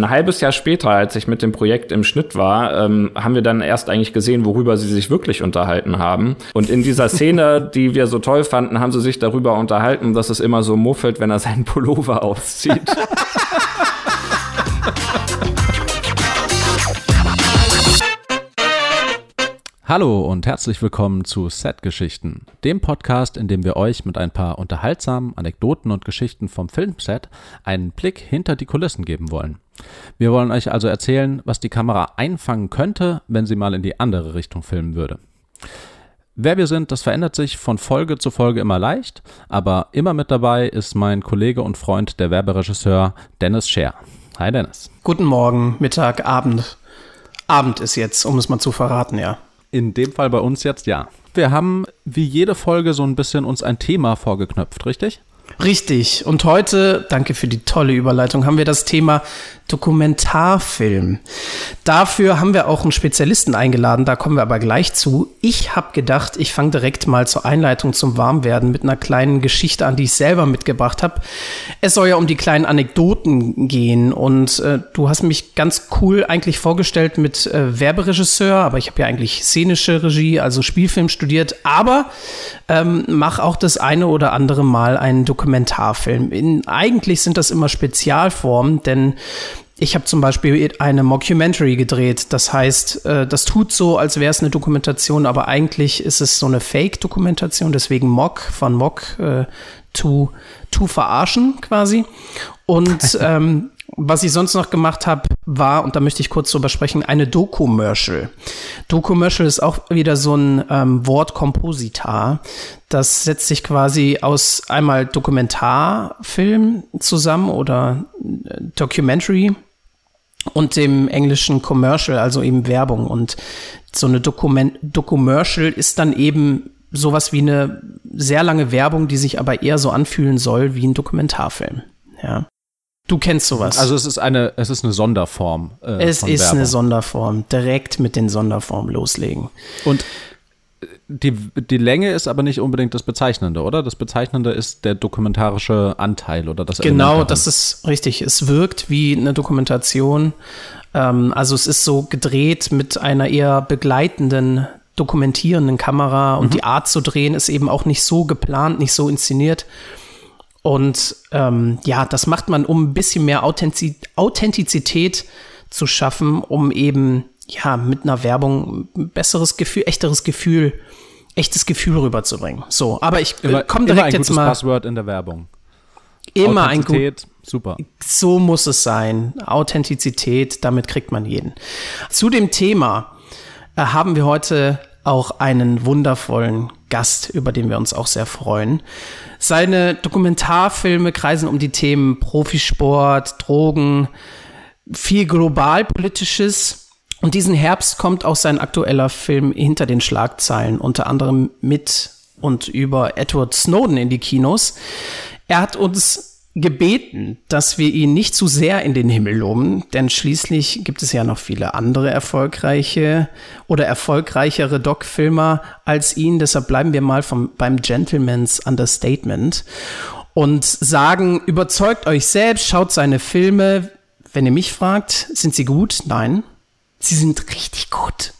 Ein halbes Jahr später, als ich mit dem Projekt im Schnitt war, ähm, haben wir dann erst eigentlich gesehen, worüber sie sich wirklich unterhalten haben. Und in dieser Szene, die wir so toll fanden, haben sie sich darüber unterhalten, dass es immer so muffelt, wenn er seinen Pullover auszieht. Hallo und herzlich willkommen zu Set-Geschichten, dem Podcast, in dem wir euch mit ein paar unterhaltsamen Anekdoten und Geschichten vom Filmset einen Blick hinter die Kulissen geben wollen. Wir wollen euch also erzählen, was die Kamera einfangen könnte, wenn sie mal in die andere Richtung filmen würde. Wer wir sind, das verändert sich von Folge zu Folge immer leicht, aber immer mit dabei ist mein Kollege und Freund, der Werberegisseur Dennis Scher. Hi Dennis. Guten Morgen, Mittag, Abend. Abend ist jetzt, um es mal zu verraten, ja. In dem Fall bei uns jetzt ja. Wir haben wie jede Folge so ein bisschen uns ein Thema vorgeknöpft, richtig? Richtig. Und heute, danke für die tolle Überleitung, haben wir das Thema Dokumentarfilm. Dafür haben wir auch einen Spezialisten eingeladen, da kommen wir aber gleich zu. Ich habe gedacht, ich fange direkt mal zur Einleitung zum Warmwerden mit einer kleinen Geschichte an, die ich selber mitgebracht habe. Es soll ja um die kleinen Anekdoten gehen und äh, du hast mich ganz cool eigentlich vorgestellt mit äh, Werberegisseur, aber ich habe ja eigentlich szenische Regie, also Spielfilm studiert, aber ähm, mach auch das eine oder andere Mal einen Dokumentarfilm. In, eigentlich sind das immer Spezialformen, denn ich habe zum Beispiel eine Mockumentary gedreht. Das heißt, äh, das tut so, als wäre es eine Dokumentation, aber eigentlich ist es so eine Fake-Dokumentation, deswegen Mock von Mock äh, to, to verarschen quasi. Und ähm, was ich sonst noch gemacht habe, war, und da möchte ich kurz drüber sprechen, eine. Doku-Commercial ist auch wieder so ein ähm, Wortkompositar. Das setzt sich quasi aus einmal Dokumentarfilm zusammen oder äh, Documentary und dem englischen Commercial, also eben Werbung. Und so eine Dokument ist dann eben sowas wie eine sehr lange Werbung, die sich aber eher so anfühlen soll wie ein Dokumentarfilm. Ja. Du kennst sowas. Also es ist eine, es ist eine Sonderform. Äh, es ist Werbung. eine Sonderform. Direkt mit den Sonderformen loslegen. Und die, die Länge ist aber nicht unbedingt das Bezeichnende, oder? Das Bezeichnende ist der dokumentarische Anteil oder das Genau, das ist richtig. Es wirkt wie eine Dokumentation. Ähm, also es ist so gedreht mit einer eher begleitenden, dokumentierenden Kamera und mhm. die Art zu drehen ist eben auch nicht so geplant, nicht so inszeniert. Und ähm, ja, das macht man, um ein bisschen mehr Authentizität zu schaffen, um eben ja, mit einer Werbung ein besseres Gefühl, echteres Gefühl, echtes Gefühl rüberzubringen. So, aber ich äh, komme direkt ein jetzt mal. Passwort in der Werbung. Immer ein gut. Super. So muss es sein. Authentizität, damit kriegt man jeden. Zu dem Thema äh, haben wir heute auch einen wundervollen Gast, über den wir uns auch sehr freuen. Seine Dokumentarfilme kreisen um die Themen Profisport, Drogen, viel globalpolitisches und diesen Herbst kommt auch sein aktueller Film Hinter den Schlagzeilen, unter anderem mit und über Edward Snowden in die Kinos. Er hat uns gebeten, dass wir ihn nicht zu sehr in den Himmel loben, denn schließlich gibt es ja noch viele andere erfolgreiche oder erfolgreichere Doc-Filmer als ihn. Deshalb bleiben wir mal vom, beim Gentleman's Understatement und sagen, überzeugt euch selbst, schaut seine Filme. Wenn ihr mich fragt, sind sie gut? Nein. Sie sind richtig gut.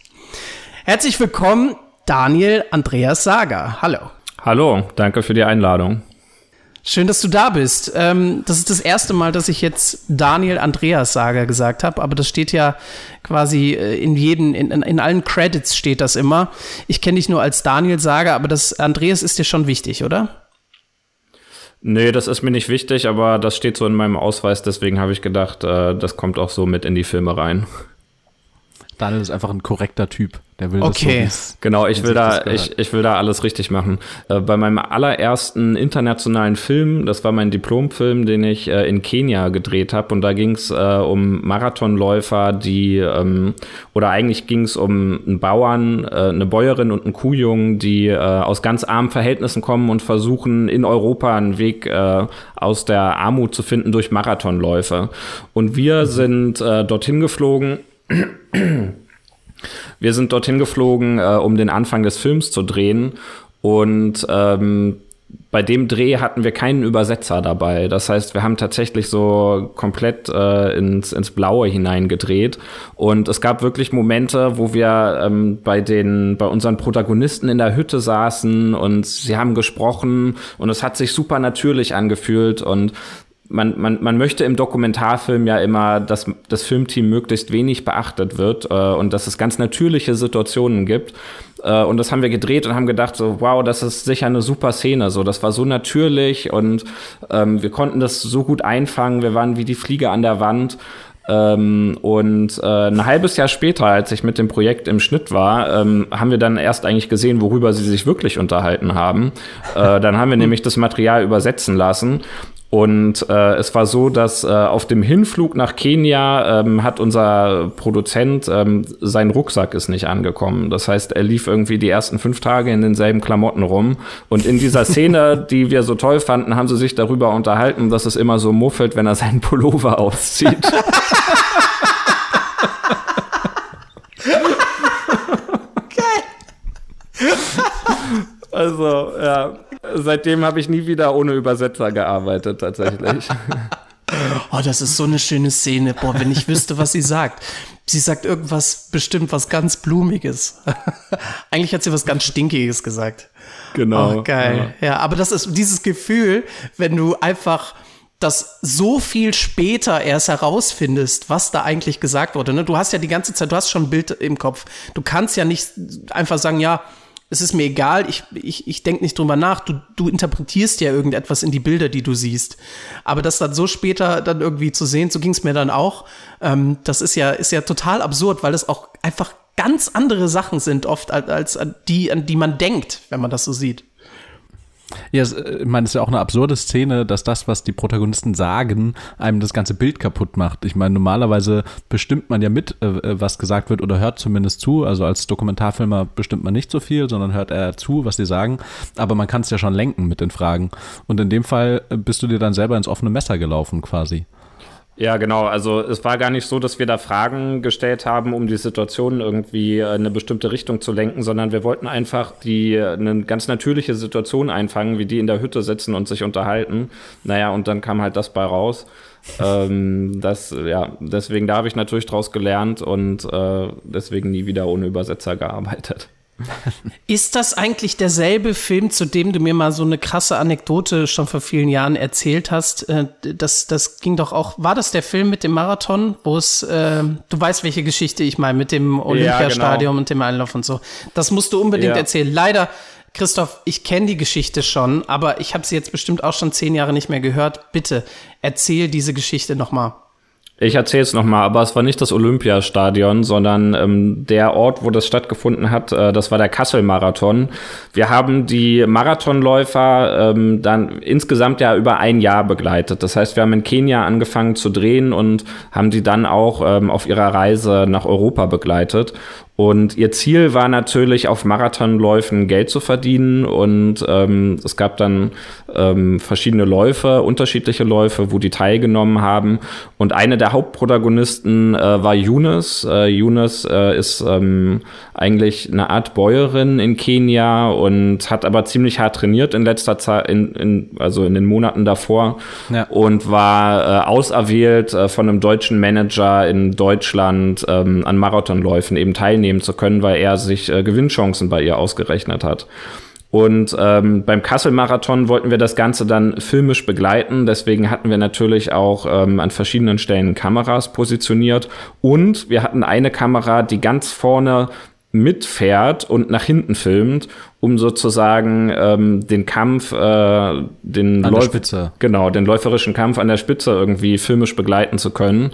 Herzlich willkommen, Daniel Andreas Sager. Hallo. Hallo, danke für die Einladung. Schön, dass du da bist. Ähm, das ist das erste Mal, dass ich jetzt Daniel Andreas Sager gesagt habe, aber das steht ja quasi äh, in jeden, in, in allen Credits steht das immer. Ich kenne dich nur als Daniel Sager, aber das Andreas ist dir schon wichtig, oder? Nee, das ist mir nicht wichtig, aber das steht so in meinem Ausweis, deswegen habe ich gedacht, äh, das kommt auch so mit in die Filme rein. Daniel ist einfach ein korrekter Typ. Der will okay. das so, Genau, ich will da, ich, ich will da alles richtig machen. Äh, bei meinem allerersten internationalen Film, das war mein Diplomfilm, den ich äh, in Kenia gedreht habe, und da ging es äh, um Marathonläufer, die ähm, oder eigentlich ging es um einen Bauern, äh, eine Bäuerin und einen Kuhjungen, die äh, aus ganz armen Verhältnissen kommen und versuchen in Europa einen Weg äh, aus der Armut zu finden durch Marathonläufe. Und wir mhm. sind äh, dorthin geflogen wir sind dorthin geflogen, äh, um den Anfang des Films zu drehen. Und ähm, bei dem Dreh hatten wir keinen Übersetzer dabei. Das heißt, wir haben tatsächlich so komplett äh, ins, ins Blaue hineingedreht. Und es gab wirklich Momente, wo wir ähm, bei den, bei unseren Protagonisten in der Hütte saßen und sie haben gesprochen und es hat sich super natürlich angefühlt und man, man, man möchte im Dokumentarfilm ja immer, dass das Filmteam möglichst wenig beachtet wird äh, und dass es ganz natürliche Situationen gibt. Äh, und das haben wir gedreht und haben gedacht, so, wow, das ist sicher eine super Szene. So, das war so natürlich und ähm, wir konnten das so gut einfangen. Wir waren wie die Fliege an der Wand. Ähm, und äh, ein halbes Jahr später, als ich mit dem Projekt im Schnitt war, ähm, haben wir dann erst eigentlich gesehen, worüber sie sich wirklich unterhalten haben. Äh, dann haben wir nämlich das Material übersetzen lassen und äh, es war so, dass äh, auf dem Hinflug nach Kenia ähm, hat unser Produzent ähm, sein Rucksack ist nicht angekommen. Das heißt, er lief irgendwie die ersten fünf Tage in denselben Klamotten rum. Und in dieser Szene, die wir so toll fanden, haben sie sich darüber unterhalten, dass es immer so muffelt, wenn er seinen Pullover auszieht. Also, ja. Seitdem habe ich nie wieder ohne Übersetzer gearbeitet, tatsächlich. Oh, das ist so eine schöne Szene. Boah, wenn ich wüsste, was sie sagt. Sie sagt irgendwas bestimmt was ganz Blumiges. Eigentlich hat sie was ganz Stinkiges gesagt. Genau. Oh, geil. Ja. ja, aber das ist dieses Gefühl, wenn du einfach das so viel später erst herausfindest, was da eigentlich gesagt wurde. Ne? Du hast ja die ganze Zeit, du hast schon ein Bild im Kopf. Du kannst ja nicht einfach sagen, ja, es ist mir egal, ich, ich, ich denke nicht drüber nach. Du, du interpretierst ja irgendetwas in die Bilder, die du siehst. Aber das dann so später dann irgendwie zu sehen, so ging es mir dann auch, ähm, das ist ja, ist ja total absurd, weil es auch einfach ganz andere Sachen sind, oft als, als die, an die man denkt, wenn man das so sieht. Ja, äh, ich meine, es ist ja auch eine absurde Szene, dass das, was die Protagonisten sagen, einem das ganze Bild kaputt macht. Ich meine, normalerweise bestimmt man ja mit, äh, äh, was gesagt wird oder hört zumindest zu. Also als Dokumentarfilmer bestimmt man nicht so viel, sondern hört eher zu, was sie sagen. Aber man kann es ja schon lenken mit den Fragen. Und in dem Fall bist du dir dann selber ins offene Messer gelaufen quasi. Ja, genau. Also es war gar nicht so, dass wir da Fragen gestellt haben, um die Situation irgendwie in eine bestimmte Richtung zu lenken, sondern wir wollten einfach die eine ganz natürliche Situation einfangen, wie die in der Hütte sitzen und sich unterhalten. Naja, und dann kam halt das bei raus. ähm, das, ja, deswegen da habe ich natürlich draus gelernt und äh, deswegen nie wieder ohne Übersetzer gearbeitet. Ist das eigentlich derselbe Film, zu dem du mir mal so eine krasse Anekdote schon vor vielen Jahren erzählt hast? Äh, das, das ging doch auch, war das der Film mit dem Marathon, wo es, äh, du weißt, welche Geschichte ich meine, mit dem Olympiastadion ja, genau. und dem Einlauf und so. Das musst du unbedingt ja. erzählen. Leider, Christoph, ich kenne die Geschichte schon, aber ich habe sie jetzt bestimmt auch schon zehn Jahre nicht mehr gehört. Bitte, erzähl diese Geschichte nochmal. Ich erzähle es nochmal, aber es war nicht das Olympiastadion, sondern ähm, der Ort, wo das stattgefunden hat, äh, das war der Kassel-Marathon. Wir haben die Marathonläufer ähm, dann insgesamt ja über ein Jahr begleitet. Das heißt, wir haben in Kenia angefangen zu drehen und haben die dann auch ähm, auf ihrer Reise nach Europa begleitet. Und ihr Ziel war natürlich, auf Marathonläufen Geld zu verdienen. Und ähm, es gab dann ähm, verschiedene Läufe, unterschiedliche Läufe, wo die teilgenommen haben. Und eine der Hauptprotagonisten äh, war Yunus. Äh, Yunus äh, ist ähm, eigentlich eine Art Bäuerin in Kenia und hat aber ziemlich hart trainiert in letzter Zeit, in, in, also in den Monaten davor. Ja. Und war äh, auserwählt äh, von einem deutschen Manager in Deutschland ähm, an Marathonläufen eben teilnehmen teilnehmen zu können, weil er sich äh, Gewinnchancen bei ihr ausgerechnet hat. Und ähm, beim Kassel-Marathon wollten wir das Ganze dann filmisch begleiten. Deswegen hatten wir natürlich auch ähm, an verschiedenen Stellen Kameras positioniert. Und wir hatten eine Kamera, die ganz vorne mitfährt und nach hinten filmt, um sozusagen ähm, den Kampf, äh, den an Spitze. genau, den läuferischen Kampf an der Spitze irgendwie filmisch begleiten zu können.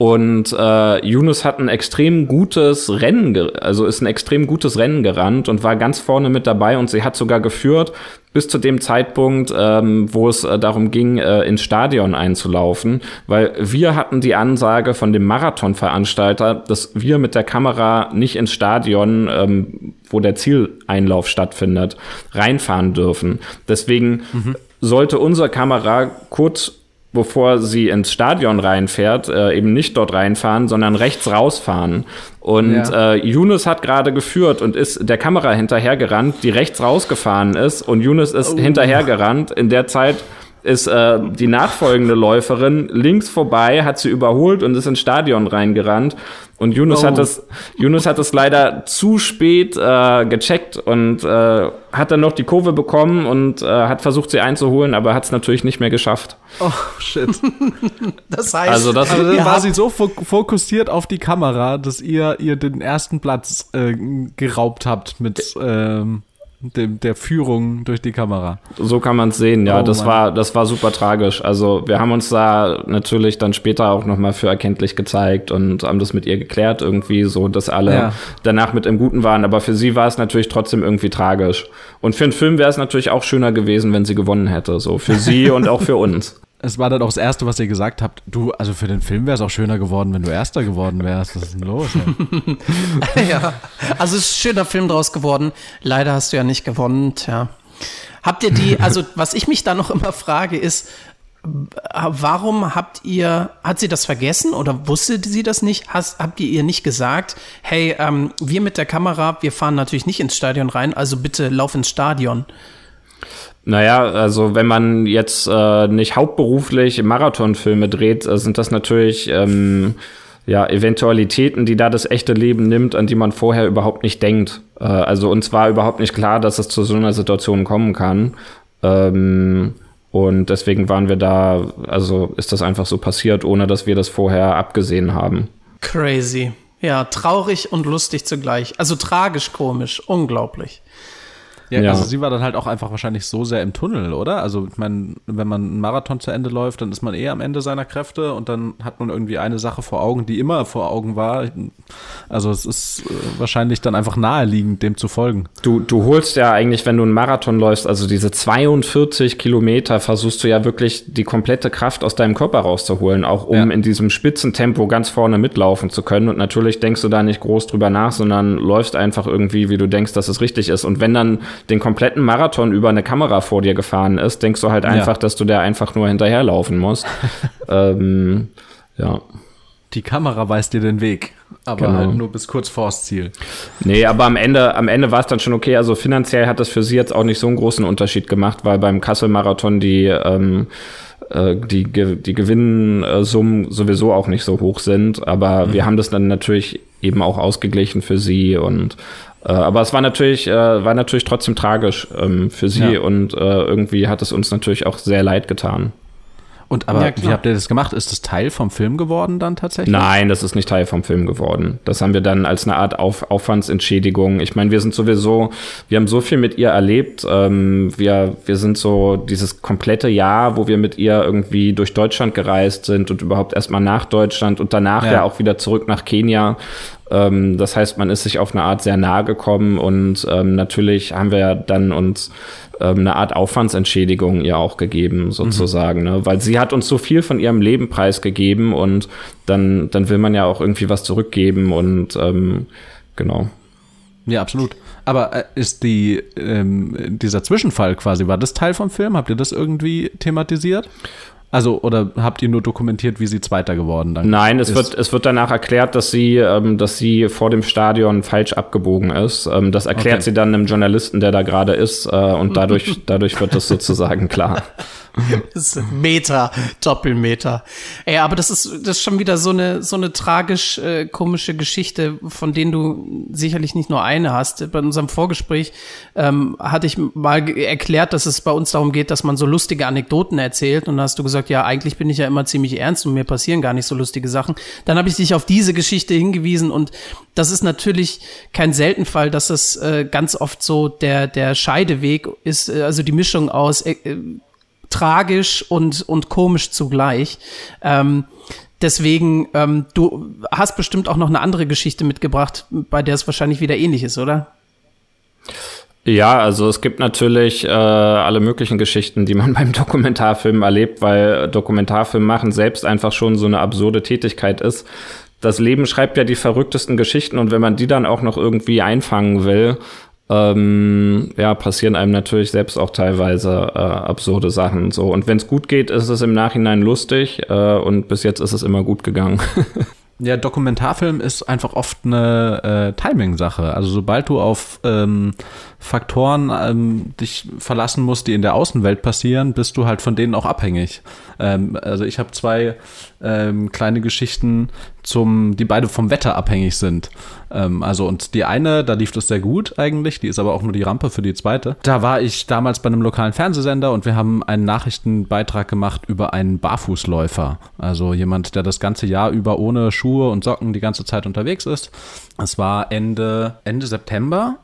Und äh, Yunus hat ein extrem gutes Rennen, also ist ein extrem gutes Rennen gerannt und war ganz vorne mit dabei und sie hat sogar geführt bis zu dem Zeitpunkt, ähm, wo es äh, darum ging, äh, ins Stadion einzulaufen, weil wir hatten die Ansage von dem Marathonveranstalter, dass wir mit der Kamera nicht ins Stadion, ähm, wo der Zieleinlauf stattfindet, reinfahren dürfen. Deswegen mhm. sollte unsere Kamera kurz bevor sie ins Stadion reinfährt, äh, eben nicht dort reinfahren, sondern rechts rausfahren. Und ja. äh, Yunus hat gerade geführt und ist der Kamera hinterhergerannt, die rechts rausgefahren ist und Yunus ist oh. hinterhergerannt. In der Zeit ist äh, die nachfolgende Läuferin links vorbei, hat sie überholt und ist ins Stadion reingerannt. Und Yunus oh. hat es, Yunus hat es leider zu spät äh, gecheckt und äh, hat dann noch die Kurve bekommen und äh, hat versucht, sie einzuholen, aber hat es natürlich nicht mehr geschafft. Oh shit. das heißt, also, das, also dann war sie so fokussiert auf die Kamera, dass ihr ihr den ersten Platz äh, geraubt habt mit ähm, dem, der Führung durch die Kamera. So kann man es sehen, ja. Oh, das war, das war super tragisch. Also wir haben uns da natürlich dann später auch nochmal für erkenntlich gezeigt und haben das mit ihr geklärt irgendwie, so dass alle ja. danach mit im Guten waren. Aber für sie war es natürlich trotzdem irgendwie tragisch. Und für einen Film wäre es natürlich auch schöner gewesen, wenn sie gewonnen hätte. So für sie und auch für uns es war dann auch das Erste, was ihr gesagt habt. Du, also für den Film wäre es auch schöner geworden, wenn du Erster geworden wärst. Was ist denn los? ja, also es ist ein schöner Film draus geworden. Leider hast du ja nicht gewonnen, tja. Habt ihr die, also was ich mich da noch immer frage, ist, warum habt ihr, hat sie das vergessen oder wusste sie das nicht? Hast, habt ihr ihr nicht gesagt, hey, ähm, wir mit der Kamera, wir fahren natürlich nicht ins Stadion rein, also bitte lauf ins Stadion. Naja, also wenn man jetzt äh, nicht hauptberuflich Marathonfilme dreht, äh, sind das natürlich ähm, ja, Eventualitäten, die da das echte Leben nimmt, an die man vorher überhaupt nicht denkt. Äh, also uns war überhaupt nicht klar, dass es zu so einer Situation kommen kann. Ähm, und deswegen waren wir da, also ist das einfach so passiert, ohne dass wir das vorher abgesehen haben. Crazy. Ja, traurig und lustig zugleich. Also tragisch komisch, unglaublich. Ja, ja, also sie war dann halt auch einfach wahrscheinlich so sehr im Tunnel, oder? Also ich meine, wenn man einen Marathon zu Ende läuft, dann ist man eh am Ende seiner Kräfte und dann hat man irgendwie eine Sache vor Augen, die immer vor Augen war. Also es ist äh, wahrscheinlich dann einfach naheliegend, dem zu folgen. Du, du holst ja eigentlich, wenn du einen Marathon läufst, also diese 42 Kilometer, versuchst du ja wirklich die komplette Kraft aus deinem Körper rauszuholen, auch um ja. in diesem Spitzentempo ganz vorne mitlaufen zu können. Und natürlich denkst du da nicht groß drüber nach, sondern läufst einfach irgendwie, wie du denkst, dass es richtig ist. Und wenn dann den kompletten Marathon über eine Kamera vor dir gefahren ist, denkst du halt einfach, ja. dass du der einfach nur hinterherlaufen musst. ähm, ja. Die Kamera weist dir den Weg, aber genau. halt nur bis kurz vors Ziel. Nee, aber am Ende, am Ende war es dann schon okay. Also finanziell hat das für sie jetzt auch nicht so einen großen Unterschied gemacht, weil beim Kassel-Marathon die ähm, äh, die, die Gewinnsummen sowieso auch nicht so hoch sind. Aber mhm. wir haben das dann natürlich eben auch ausgeglichen für sie und äh, aber es war natürlich, äh, war natürlich trotzdem tragisch ähm, für sie ja. und äh, irgendwie hat es uns natürlich auch sehr leid getan. Und aber ja, wie habt ihr das gemacht? Ist das Teil vom Film geworden dann tatsächlich? Nein, das ist nicht Teil vom Film geworden. Das haben wir dann als eine Art Auf Aufwandsentschädigung. Ich meine, wir sind sowieso, wir haben so viel mit ihr erlebt. Ähm, wir, wir sind so dieses komplette Jahr, wo wir mit ihr irgendwie durch Deutschland gereist sind und überhaupt erstmal nach Deutschland und danach ja, ja auch wieder zurück nach Kenia ähm, das heißt, man ist sich auf eine Art sehr nahe gekommen und ähm, natürlich haben wir dann uns ähm, eine Art Aufwandsentschädigung ihr auch gegeben, sozusagen, mhm. ne? weil sie hat uns so viel von ihrem Leben preisgegeben und dann, dann will man ja auch irgendwie was zurückgeben und ähm, genau. Ja, absolut. Aber äh, ist die, ähm, dieser Zwischenfall quasi, war das Teil vom Film? Habt ihr das irgendwie thematisiert? Also, oder habt ihr nur dokumentiert, wie sie Zweiter geworden dann Nein, es wird, es wird danach erklärt, dass sie, ähm, dass sie vor dem Stadion falsch abgebogen ist. Ähm, das erklärt okay. sie dann einem Journalisten, der da gerade ist, äh, und dadurch, dadurch wird das sozusagen klar. Meter, Doppelmeter. Ey, aber das ist, das ist schon wieder so eine, so eine tragisch äh, komische Geschichte, von denen du sicherlich nicht nur eine hast. Bei unserem Vorgespräch ähm, hatte ich mal erklärt, dass es bei uns darum geht, dass man so lustige Anekdoten erzählt. Und da hast du gesagt, ja, eigentlich bin ich ja immer ziemlich ernst und mir passieren gar nicht so lustige Sachen. Dann habe ich dich auf diese Geschichte hingewiesen und das ist natürlich kein Seltenfall, dass das äh, ganz oft so der, der Scheideweg ist, äh, also die Mischung aus äh, tragisch und, und komisch zugleich. Ähm, deswegen, ähm, du hast bestimmt auch noch eine andere Geschichte mitgebracht, bei der es wahrscheinlich wieder ähnlich ist, oder? Ja, also es gibt natürlich äh, alle möglichen Geschichten, die man beim Dokumentarfilm erlebt, weil Dokumentarfilm machen selbst einfach schon so eine absurde Tätigkeit ist. Das Leben schreibt ja die verrücktesten Geschichten und wenn man die dann auch noch irgendwie einfangen will, ähm, ja, passieren einem natürlich selbst auch teilweise äh, absurde Sachen. So. Und wenn es gut geht, ist es im Nachhinein lustig äh, und bis jetzt ist es immer gut gegangen. Ja, Dokumentarfilm ist einfach oft eine äh, Timing-Sache. Also sobald du auf ähm, Faktoren ähm, dich verlassen musst, die in der Außenwelt passieren, bist du halt von denen auch abhängig. Ähm, also ich habe zwei ähm, kleine Geschichten zum, die beide vom Wetter abhängig sind. Ähm, also und die eine, da lief das sehr gut eigentlich, die ist aber auch nur die Rampe für die zweite. Da war ich damals bei einem lokalen Fernsehsender und wir haben einen Nachrichtenbeitrag gemacht über einen Barfußläufer. Also jemand, der das ganze Jahr über ohne Schuhe und Socken die ganze Zeit unterwegs ist. Es war Ende, Ende September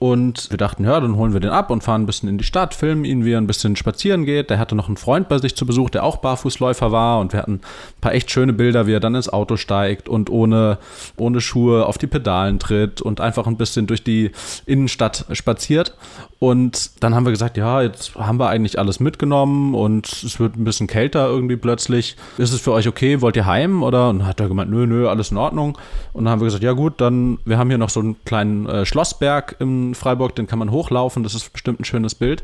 und wir dachten, ja, dann holen wir den ab und fahren ein bisschen in die Stadt, filmen ihn, wie er ein bisschen spazieren geht. Der hatte noch einen Freund bei sich zu Besuch, der auch Barfußläufer war. Und wir hatten ein paar echt schöne Bilder, wie er dann ins Auto steigt und ohne, ohne Schuhe auf die Pedalen tritt und einfach ein bisschen durch die Innenstadt spaziert. Und dann haben wir gesagt, ja, jetzt haben wir eigentlich alles mitgenommen und es wird ein bisschen kälter irgendwie plötzlich. Ist es für euch okay? Wollt ihr heim? Oder? Und dann hat er gemeint, nö, nö, alles in Ordnung. Und dann haben wir gesagt, ja gut, dann, wir haben hier noch so einen kleinen äh, Schlossberg im Freiburg, den kann man hochlaufen. Das ist bestimmt ein schönes Bild.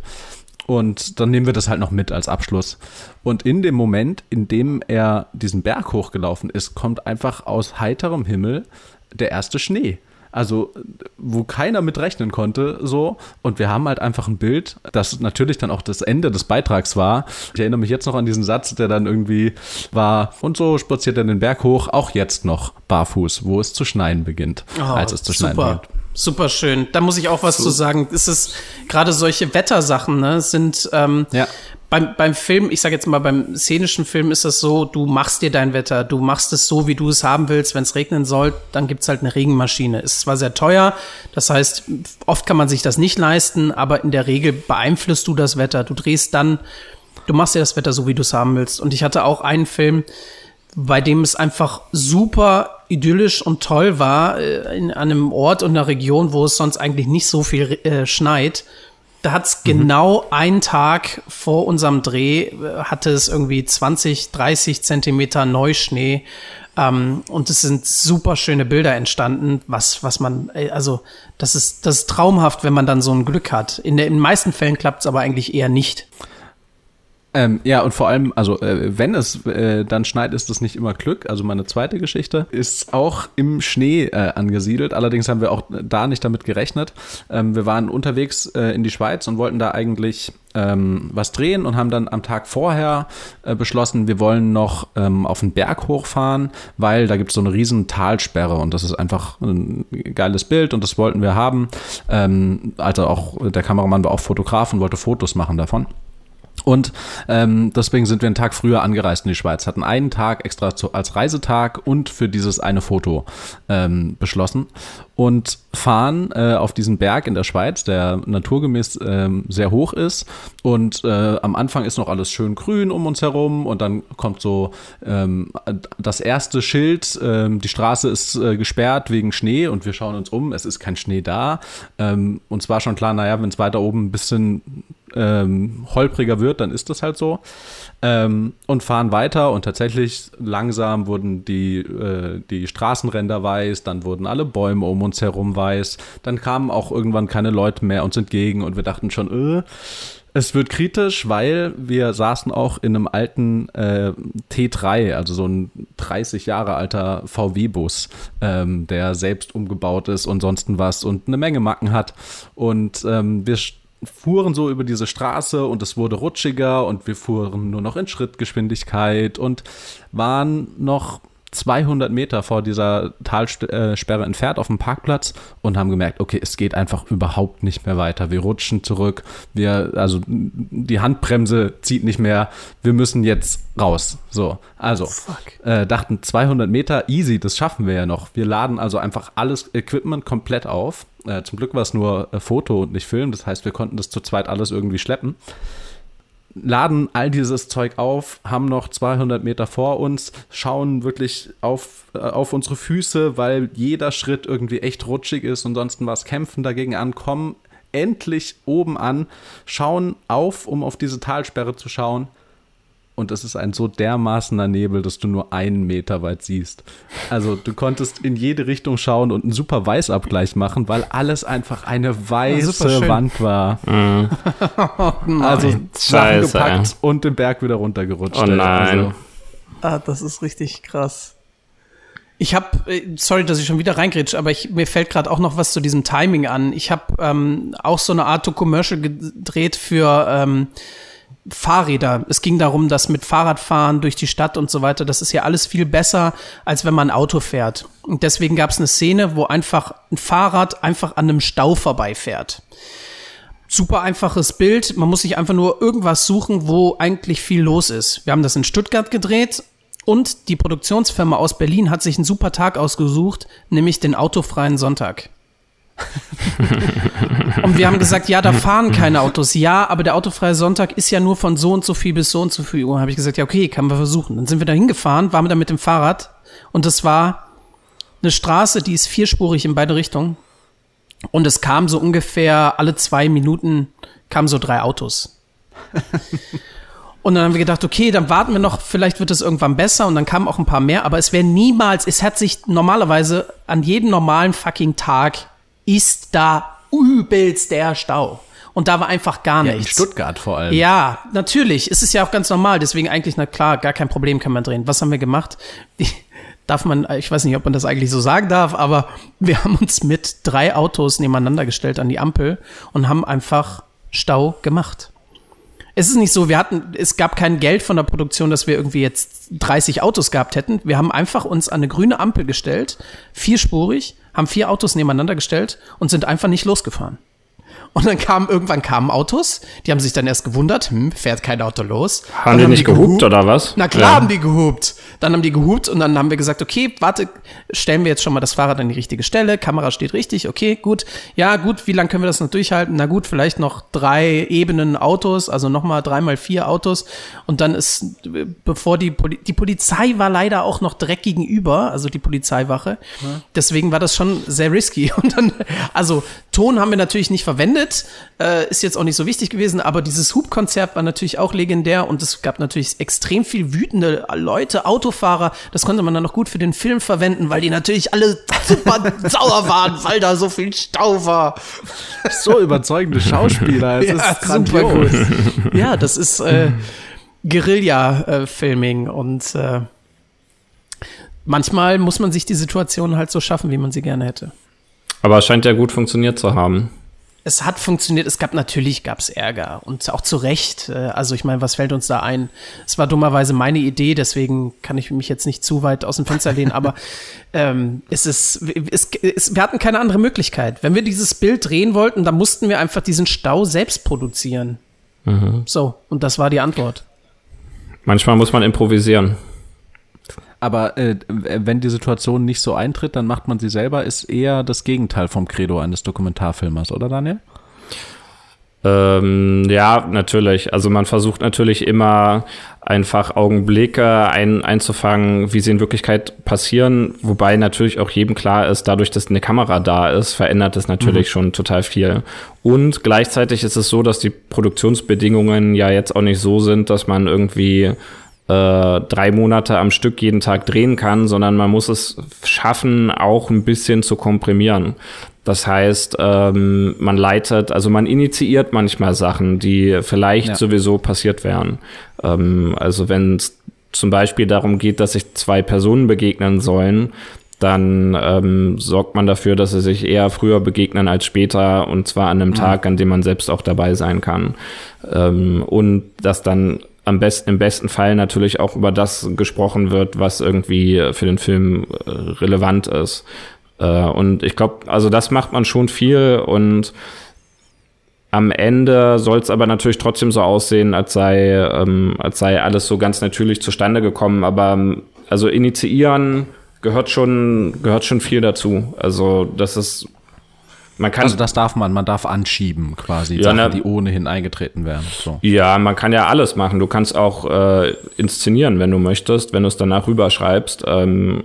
Und dann nehmen wir das halt noch mit als Abschluss. Und in dem Moment, in dem er diesen Berg hochgelaufen ist, kommt einfach aus heiterem Himmel der erste Schnee. Also, wo keiner mit rechnen konnte, so. Und wir haben halt einfach ein Bild, das natürlich dann auch das Ende des Beitrags war. Ich erinnere mich jetzt noch an diesen Satz, der dann irgendwie war, und so spaziert er den Berg hoch, auch jetzt noch barfuß, wo es zu schneien beginnt, oh, als es zu schneien beginnt. Super schön. Da muss ich auch was so. zu sagen. Es ist gerade solche Wettersachen, ne, sind ähm, ja beim, beim Film, ich sage jetzt mal, beim szenischen Film ist das so, du machst dir dein Wetter, du machst es so, wie du es haben willst. Wenn es regnen soll, dann gibt's halt eine Regenmaschine. Ist zwar sehr teuer, das heißt, oft kann man sich das nicht leisten, aber in der Regel beeinflusst du das Wetter. Du drehst dann, du machst dir das Wetter so, wie du es haben willst. Und ich hatte auch einen Film, bei dem es einfach super idyllisch und toll war, äh, in einem Ort und einer Region, wo es sonst eigentlich nicht so viel äh, schneit. Da hat es mhm. genau einen Tag vor unserem Dreh, äh, hatte es irgendwie 20, 30 Zentimeter Neuschnee. Ähm, und es sind super schöne Bilder entstanden, was, was man, äh, also das ist, das ist traumhaft, wenn man dann so ein Glück hat. In, der, in den meisten Fällen klappt es aber eigentlich eher nicht. Ähm, ja, und vor allem, also äh, wenn es äh, dann schneit, ist das nicht immer Glück. Also meine zweite Geschichte ist auch im Schnee äh, angesiedelt. Allerdings haben wir auch da nicht damit gerechnet. Ähm, wir waren unterwegs äh, in die Schweiz und wollten da eigentlich ähm, was drehen und haben dann am Tag vorher äh, beschlossen, wir wollen noch ähm, auf den Berg hochfahren, weil da gibt es so eine riesen Talsperre und das ist einfach ein geiles Bild und das wollten wir haben. Ähm, also auch der Kameramann war auch Fotograf und wollte Fotos machen davon. Und ähm, deswegen sind wir einen Tag früher angereist in die Schweiz, hatten einen Tag extra zu, als Reisetag und für dieses eine Foto ähm, beschlossen und fahren äh, auf diesen Berg in der Schweiz, der naturgemäß ähm, sehr hoch ist. Und äh, am Anfang ist noch alles schön grün um uns herum und dann kommt so ähm, das erste Schild, ähm, die Straße ist äh, gesperrt wegen Schnee und wir schauen uns um, es ist kein Schnee da. Ähm, uns war schon klar, naja, wenn es weiter oben ein bisschen ähm, holpriger wird, dann ist das halt so. Ähm, und fahren weiter und tatsächlich langsam wurden die, äh, die Straßenränder weiß, dann wurden alle Bäume um uns herum weiß, dann kamen auch irgendwann keine Leute mehr uns entgegen und wir dachten schon, äh, es wird kritisch, weil wir saßen auch in einem alten äh, T3, also so ein 30 Jahre alter VW-Bus, ähm, der selbst umgebaut ist und sonst was und eine Menge Macken hat. Und ähm, wir fuhren so über diese Straße und es wurde rutschiger und wir fuhren nur noch in Schrittgeschwindigkeit und waren noch 200 Meter vor dieser Talsperre entfernt auf dem Parkplatz und haben gemerkt, okay, es geht einfach überhaupt nicht mehr weiter. Wir rutschen zurück, wir, also die Handbremse zieht nicht mehr, wir müssen jetzt raus. So, also äh, dachten 200 Meter, easy, das schaffen wir ja noch. Wir laden also einfach alles Equipment komplett auf. Äh, zum Glück war es nur äh, Foto und nicht Film, das heißt, wir konnten das zu zweit alles irgendwie schleppen laden all dieses Zeug auf, haben noch 200 Meter vor uns, schauen wirklich auf, äh, auf unsere Füße, weil jeder Schritt irgendwie echt rutschig ist und sonst was, kämpfen dagegen an, kommen endlich oben an, schauen auf, um auf diese Talsperre zu schauen und es ist ein so dermaßener Nebel, dass du nur einen Meter weit siehst. Also du konntest in jede Richtung schauen und einen super Weißabgleich machen, weil alles einfach eine weiße ja, Wand war. Mhm. also Sachen gepackt und den Berg wieder runtergerutscht. Oh nein. Also. Ah, das ist richtig krass. Ich habe, äh, sorry, dass ich schon wieder reingrätsch, aber ich, mir fällt gerade auch noch was zu diesem Timing an. Ich habe ähm, auch so eine Art Commercial gedreht für ähm, Fahrräder. Es ging darum, dass mit Fahrradfahren durch die Stadt und so weiter, das ist ja alles viel besser, als wenn man ein Auto fährt. Und deswegen gab es eine Szene, wo einfach ein Fahrrad einfach an einem Stau vorbeifährt. Super einfaches Bild. Man muss sich einfach nur irgendwas suchen, wo eigentlich viel los ist. Wir haben das in Stuttgart gedreht und die Produktionsfirma aus Berlin hat sich einen super Tag ausgesucht, nämlich den autofreien Sonntag. Und wir haben gesagt, ja, da fahren keine Autos. Ja, aber der autofreie Sonntag ist ja nur von so und so viel bis so und so viel Uhr. Habe ich gesagt, ja, okay, kann man versuchen. Dann sind wir da hingefahren, waren wir da mit dem Fahrrad und das war eine Straße, die ist vierspurig in beide Richtungen. Und es kam so ungefähr alle zwei Minuten kamen so drei Autos. Und dann haben wir gedacht, okay, dann warten wir noch, vielleicht wird es irgendwann besser und dann kamen auch ein paar mehr, aber es wäre niemals, es hat sich normalerweise an jedem normalen fucking Tag ist da übelst der Stau. Und da war einfach gar ja, nichts. In Stuttgart vor allem. Ja, natürlich. Es ist ja auch ganz normal. Deswegen eigentlich, na klar, gar kein Problem kann man drehen. Was haben wir gemacht? darf man, ich weiß nicht, ob man das eigentlich so sagen darf, aber wir haben uns mit drei Autos nebeneinander gestellt an die Ampel und haben einfach Stau gemacht. Es ist nicht so, wir hatten, es gab kein Geld von der Produktion, dass wir irgendwie jetzt 30 Autos gehabt hätten. Wir haben einfach uns an eine grüne Ampel gestellt, vierspurig, haben vier Autos nebeneinander gestellt und sind einfach nicht losgefahren. Und dann kamen irgendwann kamen Autos, die haben sich dann erst gewundert, hm, fährt kein Auto los. Haben die nicht die gehupt, gehupt oder was? Na klar ja. haben die gehupt. Dann haben die gehupt und dann haben wir gesagt, okay, warte, stellen wir jetzt schon mal das Fahrrad an die richtige Stelle, Kamera steht richtig, okay, gut. Ja, gut, wie lange können wir das noch durchhalten? Na gut, vielleicht noch drei Ebenen Autos, also nochmal dreimal vier Autos. Und dann ist, bevor die, Poli die Polizei war leider auch noch direkt gegenüber, also die Polizeiwache. Deswegen war das schon sehr risky. Und dann, also Ton haben wir natürlich nicht verwendet äh, ist jetzt auch nicht so wichtig gewesen, aber dieses Hubkonzert war natürlich auch legendär und es gab natürlich extrem viel wütende Leute, Autofahrer. Das konnte man dann noch gut für den Film verwenden, weil die natürlich alle super sauer waren, weil da so viel Stau war. So überzeugende Schauspieler. Es ja, ist grandios. Ja, das ist äh, Guerilla-Filming und äh, manchmal muss man sich die Situation halt so schaffen, wie man sie gerne hätte. Aber es scheint ja gut funktioniert zu haben es hat funktioniert. Es gab natürlich gab's Ärger und auch zu Recht. Äh, also ich meine, was fällt uns da ein? Es war dummerweise meine Idee, deswegen kann ich mich jetzt nicht zu weit aus dem Fenster lehnen. aber ähm, es ist, es, es, wir hatten keine andere Möglichkeit. Wenn wir dieses Bild drehen wollten, dann mussten wir einfach diesen Stau selbst produzieren. Mhm. So und das war die Antwort. Manchmal muss man improvisieren. Aber äh, wenn die Situation nicht so eintritt, dann macht man sie selber, ist eher das Gegenteil vom Credo eines Dokumentarfilmers, oder Daniel? Ähm, ja, natürlich. Also man versucht natürlich immer einfach Augenblicke ein, einzufangen, wie sie in Wirklichkeit passieren, wobei natürlich auch jedem klar ist, dadurch, dass eine Kamera da ist, verändert es natürlich mhm. schon total viel. Und gleichzeitig ist es so, dass die Produktionsbedingungen ja jetzt auch nicht so sind, dass man irgendwie äh, drei Monate am Stück jeden Tag drehen kann, sondern man muss es schaffen, auch ein bisschen zu komprimieren. Das heißt, ähm, man leitet, also man initiiert manchmal Sachen, die vielleicht ja. sowieso passiert wären. Ähm, also wenn es zum Beispiel darum geht, dass sich zwei Personen begegnen sollen, dann ähm, sorgt man dafür, dass sie sich eher früher begegnen als später und zwar an einem mhm. Tag, an dem man selbst auch dabei sein kann. Ähm, und dass dann am besten, im besten Fall natürlich auch über das gesprochen wird, was irgendwie für den Film äh, relevant ist. Äh, und ich glaube, also das macht man schon viel und am Ende soll es aber natürlich trotzdem so aussehen, als sei, ähm, als sei alles so ganz natürlich zustande gekommen. Aber also initiieren gehört schon, gehört schon viel dazu. Also das ist man kann, also das darf man, man darf anschieben quasi, ja, Sachen, ne, die ohnehin eingetreten wären. So. Ja, man kann ja alles machen. Du kannst auch äh, inszenieren, wenn du möchtest, wenn du es danach rüberschreibst. Ähm,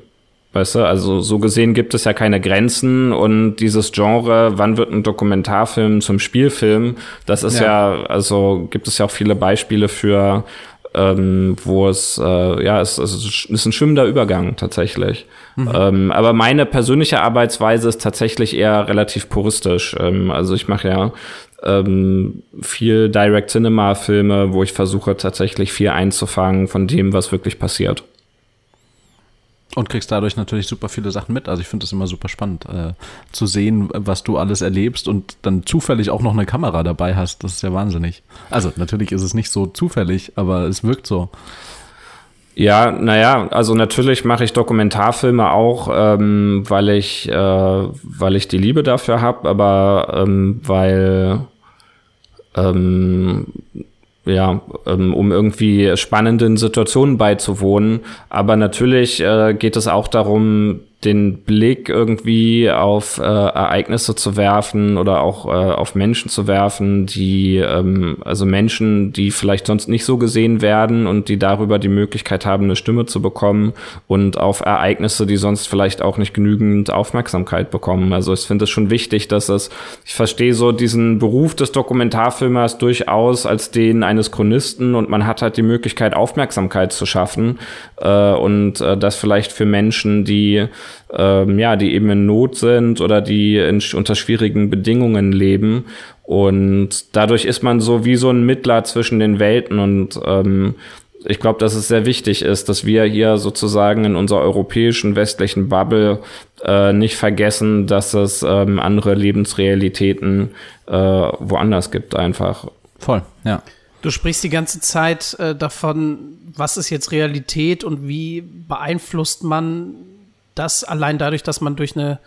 weißt du, also so gesehen gibt es ja keine Grenzen und dieses Genre, wann wird ein Dokumentarfilm zum Spielfilm, das ist ja, ja also gibt es ja auch viele Beispiele für ähm, wo es, äh, ja, es, es ist ein schwimmender Übergang tatsächlich. Mhm. Ähm, aber meine persönliche Arbeitsweise ist tatsächlich eher relativ puristisch. Ähm, also ich mache ja ähm, viel Direct Cinema Filme, wo ich versuche tatsächlich viel einzufangen von dem, was wirklich passiert. Und kriegst dadurch natürlich super viele Sachen mit. Also ich finde es immer super spannend äh, zu sehen, was du alles erlebst und dann zufällig auch noch eine Kamera dabei hast. Das ist ja wahnsinnig. Also natürlich ist es nicht so zufällig, aber es wirkt so. Ja, naja, also natürlich mache ich Dokumentarfilme auch, ähm, weil ich, äh, weil ich die Liebe dafür habe, aber ähm, weil ähm, ja, ähm, um irgendwie spannenden Situationen beizuwohnen. Aber natürlich äh, geht es auch darum, den Blick irgendwie auf äh, Ereignisse zu werfen oder auch äh, auf Menschen zu werfen, die ähm, also Menschen, die vielleicht sonst nicht so gesehen werden und die darüber die Möglichkeit haben, eine Stimme zu bekommen und auf Ereignisse, die sonst vielleicht auch nicht genügend Aufmerksamkeit bekommen. Also ich finde es schon wichtig, dass es, ich verstehe so diesen Beruf des Dokumentarfilmers durchaus als den eines Chronisten und man hat halt die Möglichkeit, Aufmerksamkeit zu schaffen äh, und äh, das vielleicht für Menschen, die ähm, ja, die eben in Not sind oder die in, unter schwierigen Bedingungen leben. Und dadurch ist man so wie so ein Mittler zwischen den Welten und ähm, ich glaube, dass es sehr wichtig ist, dass wir hier sozusagen in unserer europäischen westlichen Bubble äh, nicht vergessen, dass es ähm, andere Lebensrealitäten äh, woanders gibt einfach. Voll, ja. Du sprichst die ganze Zeit äh, davon, was ist jetzt Realität und wie beeinflusst man das allein dadurch, dass man durch eine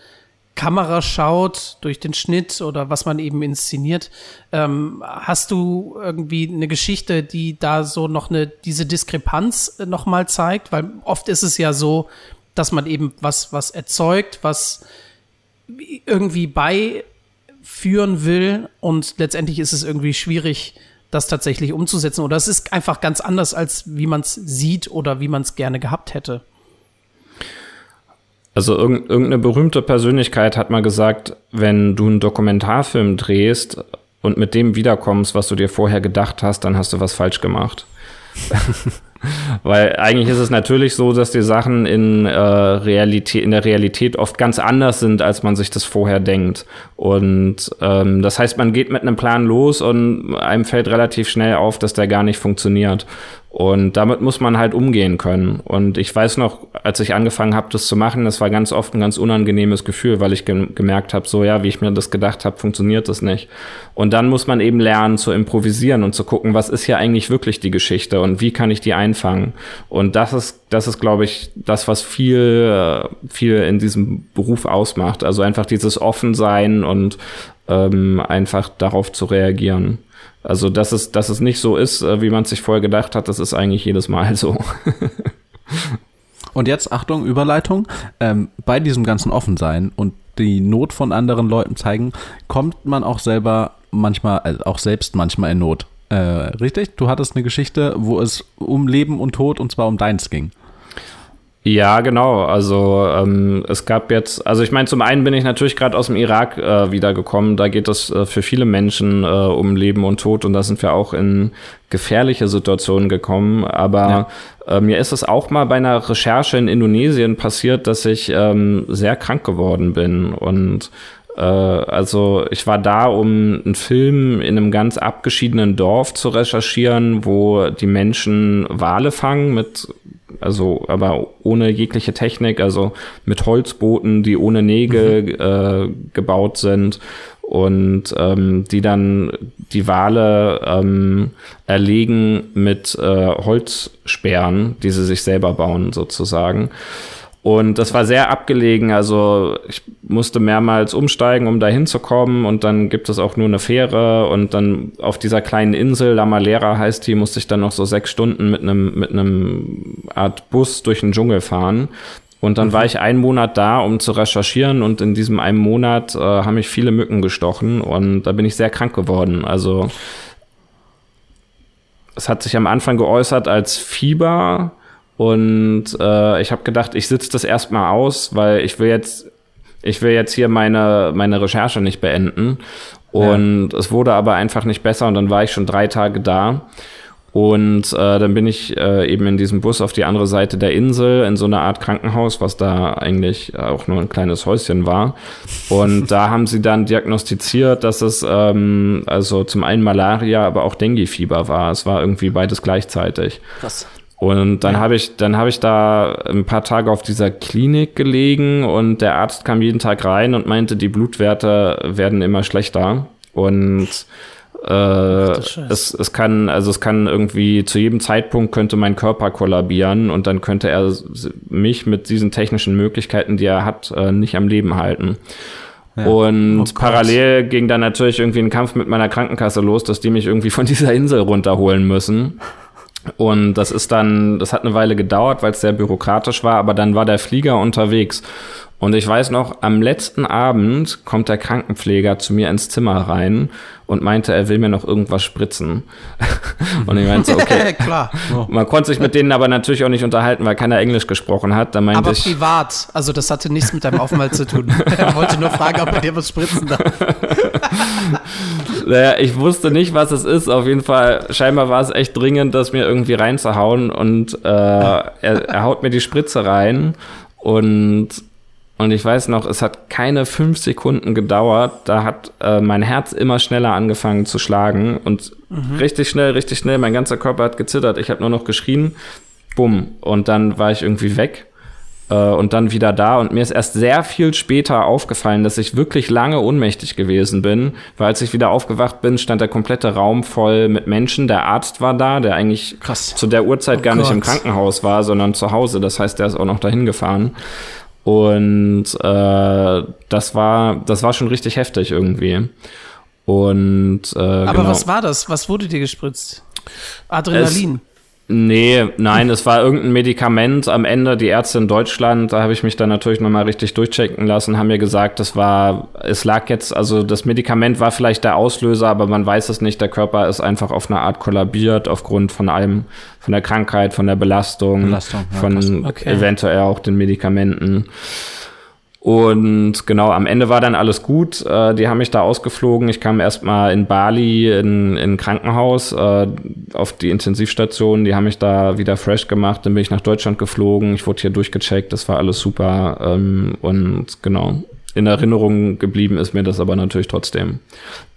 Kamera schaut, durch den Schnitt oder was man eben inszeniert. Ähm, hast du irgendwie eine Geschichte, die da so noch eine, diese Diskrepanz äh, nochmal zeigt? Weil oft ist es ja so, dass man eben was, was erzeugt, was irgendwie beiführen will und letztendlich ist es irgendwie schwierig, das tatsächlich umzusetzen. Oder es ist einfach ganz anders, als wie man es sieht oder wie man es gerne gehabt hätte. Also irgendeine berühmte Persönlichkeit hat mal gesagt, wenn du einen Dokumentarfilm drehst und mit dem wiederkommst, was du dir vorher gedacht hast, dann hast du was falsch gemacht. Weil eigentlich ist es natürlich so, dass die Sachen in, äh, Realität, in der Realität oft ganz anders sind, als man sich das vorher denkt. Und ähm, das heißt, man geht mit einem Plan los und einem fällt relativ schnell auf, dass der gar nicht funktioniert. Und damit muss man halt umgehen können. Und ich weiß noch, als ich angefangen habe, das zu machen, das war ganz oft ein ganz unangenehmes Gefühl, weil ich ge gemerkt habe, so ja, wie ich mir das gedacht habe, funktioniert das nicht. Und dann muss man eben lernen zu improvisieren und zu gucken, was ist hier eigentlich wirklich die Geschichte und wie kann ich die einfangen. Und das ist, das ist, glaube ich, das, was viel, viel in diesem Beruf ausmacht. Also einfach dieses Offensein und ähm, einfach darauf zu reagieren. Also, dass es, dass es nicht so ist, äh, wie man sich vorher gedacht hat, das ist eigentlich jedes Mal so. und jetzt, Achtung, Überleitung. Ähm, bei diesem ganzen Offensein und die Not von anderen Leuten zeigen, kommt man auch selber manchmal, also auch selbst manchmal in Not. Äh, richtig? Du hattest eine Geschichte, wo es um Leben und Tod und zwar um deins ging. Ja, genau. Also ähm, es gab jetzt, also ich meine, zum einen bin ich natürlich gerade aus dem Irak äh, wiedergekommen. Da geht es äh, für viele Menschen äh, um Leben und Tod und da sind wir auch in gefährliche Situationen gekommen. Aber ja. äh, mir ist es auch mal bei einer Recherche in Indonesien passiert, dass ich ähm, sehr krank geworden bin und also ich war da, um einen Film in einem ganz abgeschiedenen Dorf zu recherchieren, wo die Menschen Wale fangen mit also aber ohne jegliche Technik, also mit Holzbooten, die ohne Nägel mhm. äh, gebaut sind und ähm, die dann die Wale ähm, erlegen mit äh, Holzsperren, die sie sich selber bauen sozusagen. Und das war sehr abgelegen. Also ich musste mehrmals umsteigen, um da hinzukommen. Und dann gibt es auch nur eine Fähre. Und dann auf dieser kleinen Insel, La Malera heißt die, musste ich dann noch so sechs Stunden mit einem, mit einem Art Bus durch den Dschungel fahren. Und dann mhm. war ich einen Monat da, um zu recherchieren. Und in diesem einen Monat äh, haben mich viele Mücken gestochen. Und da bin ich sehr krank geworden. Also es hat sich am Anfang geäußert als Fieber und äh, ich habe gedacht, ich sitze das erstmal aus, weil ich will jetzt, ich will jetzt hier meine, meine Recherche nicht beenden. Und ja. es wurde aber einfach nicht besser und dann war ich schon drei Tage da. Und äh, dann bin ich äh, eben in diesem Bus auf die andere Seite der Insel in so eine Art Krankenhaus, was da eigentlich auch nur ein kleines Häuschen war. Und da haben sie dann diagnostiziert, dass es ähm, also zum einen Malaria, aber auch Dengue-Fieber war. Es war irgendwie beides gleichzeitig. Krass. Und dann ja. habe ich, dann habe ich da ein paar Tage auf dieser Klinik gelegen und der Arzt kam jeden Tag rein und meinte, die Blutwerte werden immer schlechter. Und äh, es, es kann, also es kann irgendwie zu jedem Zeitpunkt könnte mein Körper kollabieren und dann könnte er mich mit diesen technischen Möglichkeiten, die er hat, äh, nicht am Leben halten. Ja. Und oh parallel ging dann natürlich irgendwie ein Kampf mit meiner Krankenkasse los, dass die mich irgendwie von dieser Insel runterholen müssen. Und das ist dann, das hat eine Weile gedauert, weil es sehr bürokratisch war, aber dann war der Flieger unterwegs. Und ich weiß noch, am letzten Abend kommt der Krankenpfleger zu mir ins Zimmer rein und meinte, er will mir noch irgendwas spritzen. und ich meinte, okay. Klar. Man konnte sich mit denen aber natürlich auch nicht unterhalten, weil keiner Englisch gesprochen hat. Da meinte aber ich, privat, also das hatte nichts mit deinem Aufenthalt zu tun. er wollte nur fragen, ob er dir was spritzen darf. naja, ich wusste nicht, was es ist. Auf jeden Fall, scheinbar war es echt dringend, das mir irgendwie reinzuhauen. Und äh, er, er haut mir die Spritze rein und und ich weiß noch, es hat keine fünf Sekunden gedauert. Da hat äh, mein Herz immer schneller angefangen zu schlagen. Und mhm. richtig schnell, richtig schnell, mein ganzer Körper hat gezittert. Ich habe nur noch geschrien. Bumm. Und dann war ich irgendwie weg. Äh, und dann wieder da. Und mir ist erst sehr viel später aufgefallen, dass ich wirklich lange ohnmächtig gewesen bin. Weil als ich wieder aufgewacht bin, stand der komplette Raum voll mit Menschen. Der Arzt war da, der eigentlich Krass. zu der Uhrzeit oh gar Gott. nicht im Krankenhaus war, sondern zu Hause. Das heißt, der ist auch noch dahin gefahren. Und äh, das war, das war schon richtig heftig irgendwie. Und äh, Aber genau. was war das? Was wurde dir gespritzt? Adrenalin. Es, Nee, nein, es war irgendein Medikament am Ende. Die Ärzte in Deutschland, da habe ich mich dann natürlich nochmal richtig durchchecken lassen, haben mir gesagt, das war, es lag jetzt, also das Medikament war vielleicht der Auslöser, aber man weiß es nicht. Der Körper ist einfach auf eine Art kollabiert aufgrund von einem, von der Krankheit, von der Belastung, Belastung ja, von okay. eventuell auch den Medikamenten. Und genau, am Ende war dann alles gut. Äh, die haben mich da ausgeflogen. Ich kam erstmal in Bali in, in Krankenhaus äh, auf die Intensivstation. Die haben mich da wieder fresh gemacht. Dann bin ich nach Deutschland geflogen. Ich wurde hier durchgecheckt. Das war alles super. Ähm, und genau, in Erinnerung geblieben ist mir das aber natürlich trotzdem.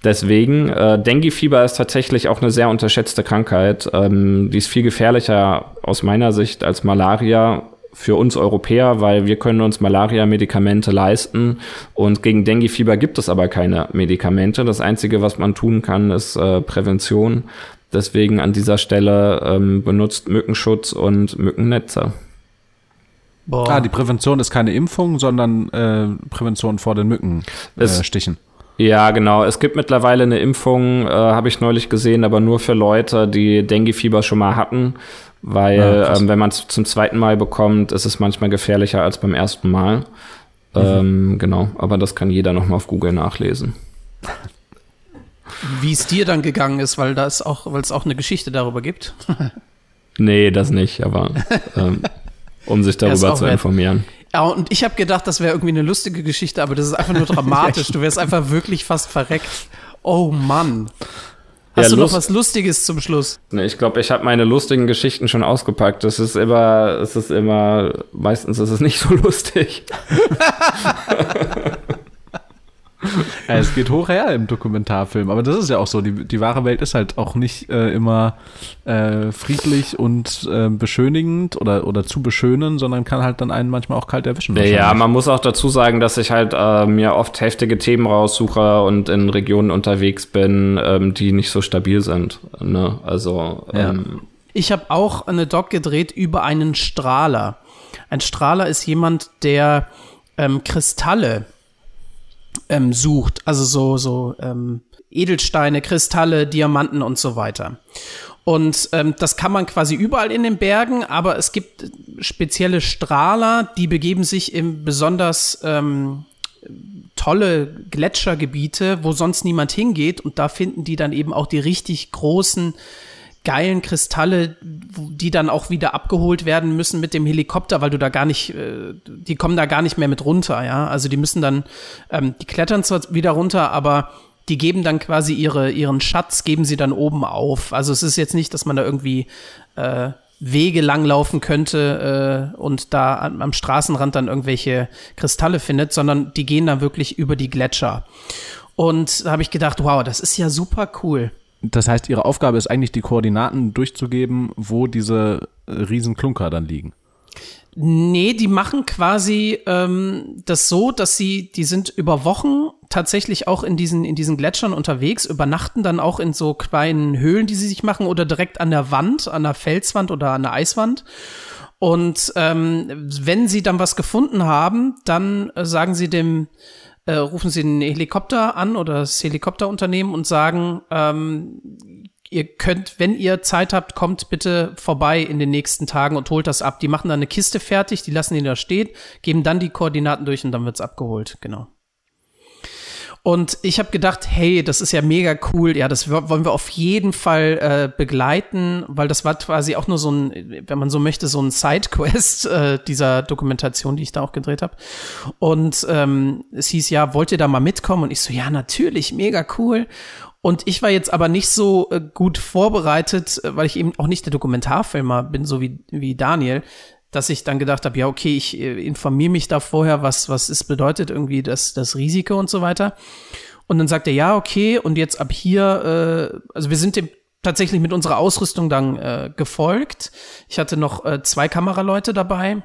Deswegen, äh, Dengue-Fieber ist tatsächlich auch eine sehr unterschätzte Krankheit. Ähm, die ist viel gefährlicher aus meiner Sicht als Malaria für uns Europäer, weil wir können uns Malaria-Medikamente leisten und gegen Dengue-Fieber gibt es aber keine Medikamente. Das Einzige, was man tun kann, ist äh, Prävention. Deswegen an dieser Stelle ähm, benutzt Mückenschutz und Mückennetze. Boah. Ah, die Prävention ist keine Impfung, sondern äh, Prävention vor den Mückenstichen. Äh, ja, genau. Es gibt mittlerweile eine Impfung, äh, habe ich neulich gesehen, aber nur für Leute, die Dengue-Fieber schon mal hatten weil ja, ähm, wenn man es zum zweiten Mal bekommt, ist es manchmal gefährlicher als beim ersten Mal. Mhm. Ähm, genau, aber das kann jeder nochmal auf Google nachlesen. Wie es dir dann gegangen ist, weil da ist auch, weil es auch eine Geschichte darüber gibt. nee, das nicht, aber ähm, um sich darüber zu informieren. Ja, und ich habe gedacht, das wäre irgendwie eine lustige Geschichte, aber das ist einfach nur dramatisch. Du wärst einfach wirklich fast verreckt. Oh Mann. Hast ja, du noch was Lustiges zum Schluss? Ich glaube, ich habe meine lustigen Geschichten schon ausgepackt. Es ist immer, es ist immer, meistens ist es nicht so lustig. Ja, es geht hoch her im Dokumentarfilm, aber das ist ja auch so. Die, die wahre Welt ist halt auch nicht äh, immer äh, friedlich und äh, beschönigend oder, oder zu beschönen, sondern kann halt dann einen manchmal auch kalt erwischen. Ja, man muss auch dazu sagen, dass ich halt äh, mir oft heftige Themen raussuche und in Regionen unterwegs bin, ähm, die nicht so stabil sind. Ne? Also ja. ähm, ich habe auch eine Doc gedreht über einen Strahler. Ein Strahler ist jemand, der ähm, Kristalle ähm, sucht. Also so, so ähm, Edelsteine, Kristalle, Diamanten und so weiter. Und ähm, das kann man quasi überall in den Bergen, aber es gibt spezielle Strahler, die begeben sich in besonders ähm, tolle Gletschergebiete, wo sonst niemand hingeht. Und da finden die dann eben auch die richtig großen geilen Kristalle, die dann auch wieder abgeholt werden müssen mit dem Helikopter, weil du da gar nicht, äh, die kommen da gar nicht mehr mit runter, ja. Also die müssen dann, ähm, die klettern zwar wieder runter, aber die geben dann quasi ihre, ihren Schatz, geben sie dann oben auf. Also es ist jetzt nicht, dass man da irgendwie äh, Wege langlaufen könnte äh, und da am, am Straßenrand dann irgendwelche Kristalle findet, sondern die gehen dann wirklich über die Gletscher. Und da habe ich gedacht, wow, das ist ja super cool. Das heißt, ihre Aufgabe ist eigentlich, die Koordinaten durchzugeben, wo diese Riesenklunker dann liegen. Nee, die machen quasi ähm, das so, dass sie, die sind über Wochen tatsächlich auch in diesen, in diesen Gletschern unterwegs, übernachten dann auch in so kleinen Höhlen, die sie sich machen oder direkt an der Wand, an der Felswand oder an der Eiswand. Und ähm, wenn sie dann was gefunden haben, dann äh, sagen sie dem, äh, rufen sie den Helikopter an oder das Helikopterunternehmen und sagen, ähm, ihr könnt, wenn ihr Zeit habt, kommt bitte vorbei in den nächsten Tagen und holt das ab. Die machen dann eine Kiste fertig, die lassen die da stehen, geben dann die Koordinaten durch und dann wird's abgeholt. Genau. Und ich habe gedacht, hey, das ist ja mega cool. Ja, das wollen wir auf jeden Fall äh, begleiten, weil das war quasi auch nur so ein, wenn man so möchte, so ein Sidequest äh, dieser Dokumentation, die ich da auch gedreht habe. Und ähm, es hieß ja, wollt ihr da mal mitkommen? Und ich so, ja, natürlich, mega cool. Und ich war jetzt aber nicht so äh, gut vorbereitet, äh, weil ich eben auch nicht der Dokumentarfilmer bin, so wie, wie Daniel, dass ich dann gedacht habe, ja, okay, ich äh, informiere mich da vorher, was, was es bedeutet, irgendwie das, das Risiko und so weiter. Und dann sagt er, ja, okay, und jetzt ab hier, äh, also wir sind dem tatsächlich mit unserer Ausrüstung dann äh, gefolgt. Ich hatte noch äh, zwei Kameraleute dabei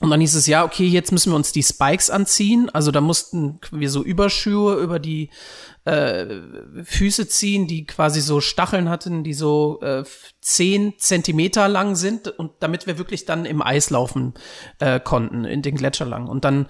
und dann hieß es, ja, okay, jetzt müssen wir uns die Spikes anziehen. Also da mussten wir so Überschuhe über die äh, Füße ziehen, die quasi so Stacheln hatten, die so äh, zehn Zentimeter lang sind und damit wir wirklich dann im Eis laufen äh, konnten, in den Gletscher lang. Und dann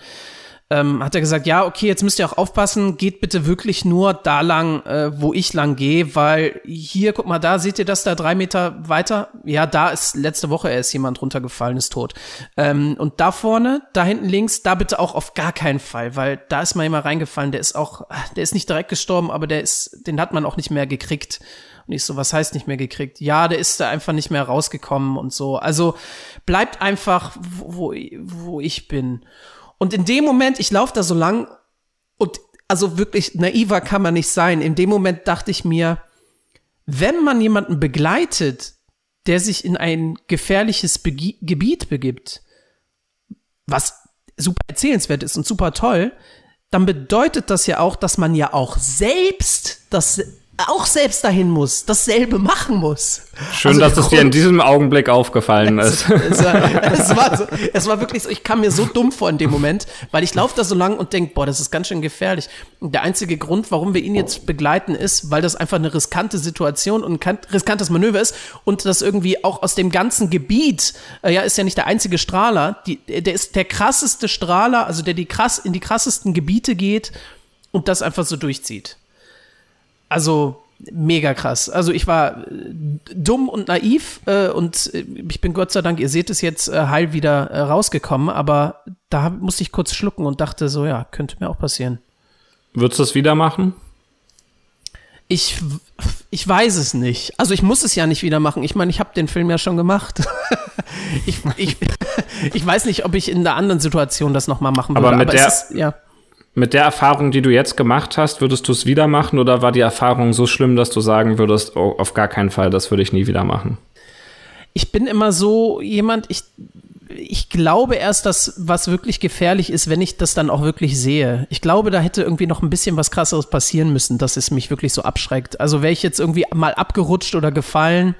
ähm, hat er gesagt, ja, okay, jetzt müsst ihr auch aufpassen, geht bitte wirklich nur da lang, äh, wo ich lang gehe, weil hier, guck mal, da seht ihr das da drei Meter weiter? Ja, da ist letzte Woche erst jemand runtergefallen, ist tot. Ähm, und da vorne, da hinten links, da bitte auch auf gar keinen Fall, weil da ist mal jemand reingefallen, der ist auch, der ist nicht direkt gestorben, aber der ist, den hat man auch nicht mehr gekriegt. Und ich so, was heißt nicht mehr gekriegt? Ja, der ist da einfach nicht mehr rausgekommen und so. Also bleibt einfach, wo, wo ich bin. Und in dem Moment, ich laufe da so lang und also wirklich naiver kann man nicht sein. In dem Moment dachte ich mir, wenn man jemanden begleitet, der sich in ein gefährliches Begi Gebiet begibt, was super erzählenswert ist und super toll, dann bedeutet das ja auch, dass man ja auch selbst das auch selbst dahin muss, dasselbe machen muss. Schön, also, dass es dir in diesem Augenblick aufgefallen ist. Es, war, es, war so, es war wirklich so, ich kam mir so dumm vor in dem Moment, weil ich laufe da so lang und denke, boah, das ist ganz schön gefährlich. Und der einzige Grund, warum wir ihn jetzt begleiten, ist, weil das einfach eine riskante Situation und ein riskantes Manöver ist und das irgendwie auch aus dem ganzen Gebiet, äh, ja, ist ja nicht der einzige Strahler, die, der ist der krasseste Strahler, also der die krass in die krassesten Gebiete geht und das einfach so durchzieht. Also mega krass. Also ich war äh, dumm und naiv äh, und äh, ich bin Gott sei Dank, ihr seht es jetzt, äh, heil wieder äh, rausgekommen, aber da musste ich kurz schlucken und dachte so, ja, könnte mir auch passieren. Würdest du das wieder machen? Ich, ich weiß es nicht. Also ich muss es ja nicht wieder machen. Ich meine, ich habe den Film ja schon gemacht. ich, ich, ich weiß nicht, ob ich in einer anderen Situation das nochmal machen würde. Aber mit aber der, ist, ja mit der Erfahrung, die du jetzt gemacht hast, würdest du es wieder machen oder war die Erfahrung so schlimm, dass du sagen würdest, oh, auf gar keinen Fall, das würde ich nie wieder machen? Ich bin immer so jemand, ich, ich glaube erst, dass was wirklich gefährlich ist, wenn ich das dann auch wirklich sehe. Ich glaube, da hätte irgendwie noch ein bisschen was krasseres passieren müssen, dass es mich wirklich so abschreckt. Also wäre ich jetzt irgendwie mal abgerutscht oder gefallen,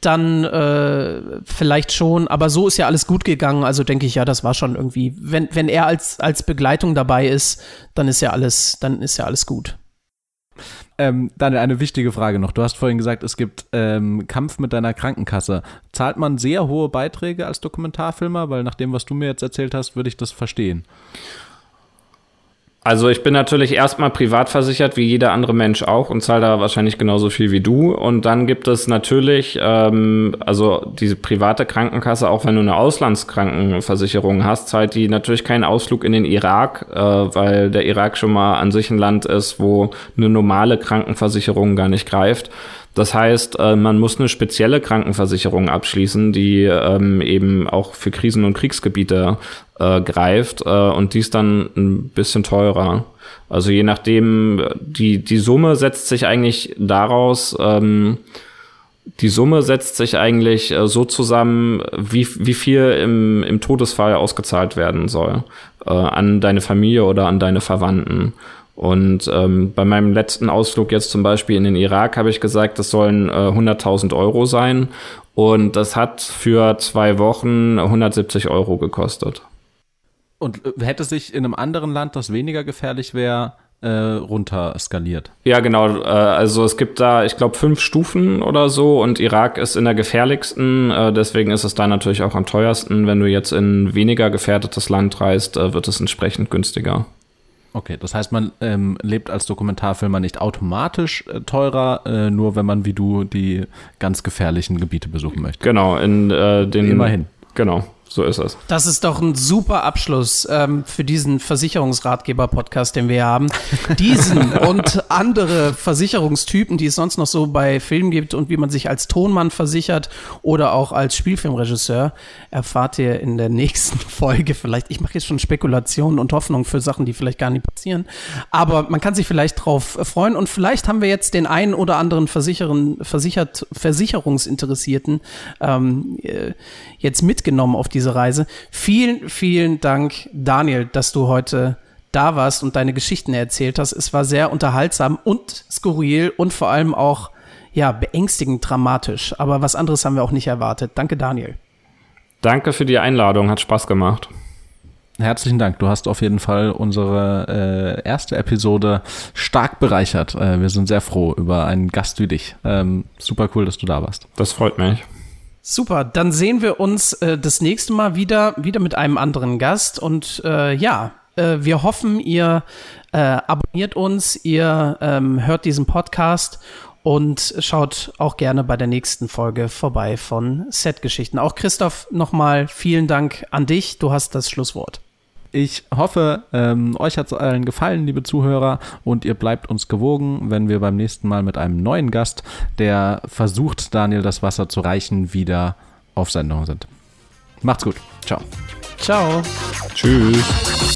dann äh, vielleicht schon, aber so ist ja alles gut gegangen, also denke ich ja, das war schon irgendwie, wenn, wenn er als, als Begleitung dabei ist, dann ist ja alles, dann ist ja alles gut. Ähm, Daniel, eine wichtige Frage noch. Du hast vorhin gesagt, es gibt ähm, Kampf mit deiner Krankenkasse. Zahlt man sehr hohe Beiträge als Dokumentarfilmer? Weil nach dem, was du mir jetzt erzählt hast, würde ich das verstehen. Also ich bin natürlich erstmal privat versichert, wie jeder andere Mensch auch und zahle da wahrscheinlich genauso viel wie du. Und dann gibt es natürlich, ähm, also diese private Krankenkasse, auch wenn du eine Auslandskrankenversicherung hast, zahlt die natürlich keinen Ausflug in den Irak, äh, weil der Irak schon mal an sich ein Land ist, wo eine normale Krankenversicherung gar nicht greift. Das heißt, äh, man muss eine spezielle Krankenversicherung abschließen, die ähm, eben auch für Krisen- und Kriegsgebiete äh, greift äh, und die ist dann ein bisschen teurer. Also je nachdem, die, die Summe setzt sich eigentlich daraus, ähm, die Summe setzt sich eigentlich so zusammen, wie, wie viel im, im Todesfall ausgezahlt werden soll an deine Familie oder an deine Verwandten. Und ähm, bei meinem letzten Ausflug jetzt zum Beispiel in den Irak habe ich gesagt, das sollen äh, 100.000 Euro sein. Und das hat für zwei Wochen 170 Euro gekostet. Und äh, hätte sich in einem anderen Land, das weniger gefährlich wäre, äh, runter skaliert. Ja, genau. Äh, also es gibt da, ich glaube, fünf Stufen oder so und Irak ist in der gefährlichsten. Äh, deswegen ist es da natürlich auch am teuersten. Wenn du jetzt in weniger gefährdetes Land reist, äh, wird es entsprechend günstiger. Okay, das heißt, man ähm, lebt als Dokumentarfilmer nicht automatisch äh, teurer, äh, nur wenn man wie du die ganz gefährlichen Gebiete besuchen möchte. Genau, in äh, den. Immerhin. Genau. So ist es. Das ist doch ein super Abschluss ähm, für diesen Versicherungsratgeber-Podcast, den wir haben. Diesen und andere Versicherungstypen, die es sonst noch so bei Filmen gibt und wie man sich als Tonmann versichert oder auch als Spielfilmregisseur, erfahrt ihr in der nächsten Folge. Vielleicht, ich mache jetzt schon Spekulationen und Hoffnungen für Sachen, die vielleicht gar nicht passieren. Aber man kann sich vielleicht drauf freuen und vielleicht haben wir jetzt den einen oder anderen Versicheren, versichert, Versicherungsinteressierten ähm, äh, jetzt mitgenommen auf die diese Reise. Vielen, vielen Dank, Daniel, dass du heute da warst und deine Geschichten erzählt hast. Es war sehr unterhaltsam und skurril und vor allem auch ja, beängstigend dramatisch. Aber was anderes haben wir auch nicht erwartet. Danke, Daniel. Danke für die Einladung, hat Spaß gemacht. Herzlichen Dank. Du hast auf jeden Fall unsere äh, erste Episode stark bereichert. Äh, wir sind sehr froh über einen Gast wie dich. Ähm, super cool, dass du da warst. Das freut mich. Super, dann sehen wir uns äh, das nächste Mal wieder, wieder mit einem anderen Gast. Und äh, ja, äh, wir hoffen, ihr äh, abonniert uns, ihr ähm, hört diesen Podcast und schaut auch gerne bei der nächsten Folge vorbei von Set-Geschichten. Auch Christoph, nochmal vielen Dank an dich. Du hast das Schlusswort. Ich hoffe, ähm, euch hat es allen gefallen, liebe Zuhörer, und ihr bleibt uns gewogen, wenn wir beim nächsten Mal mit einem neuen Gast, der versucht, Daniel das Wasser zu reichen, wieder auf Sendung sind. Macht's gut. Ciao. Ciao. Tschüss.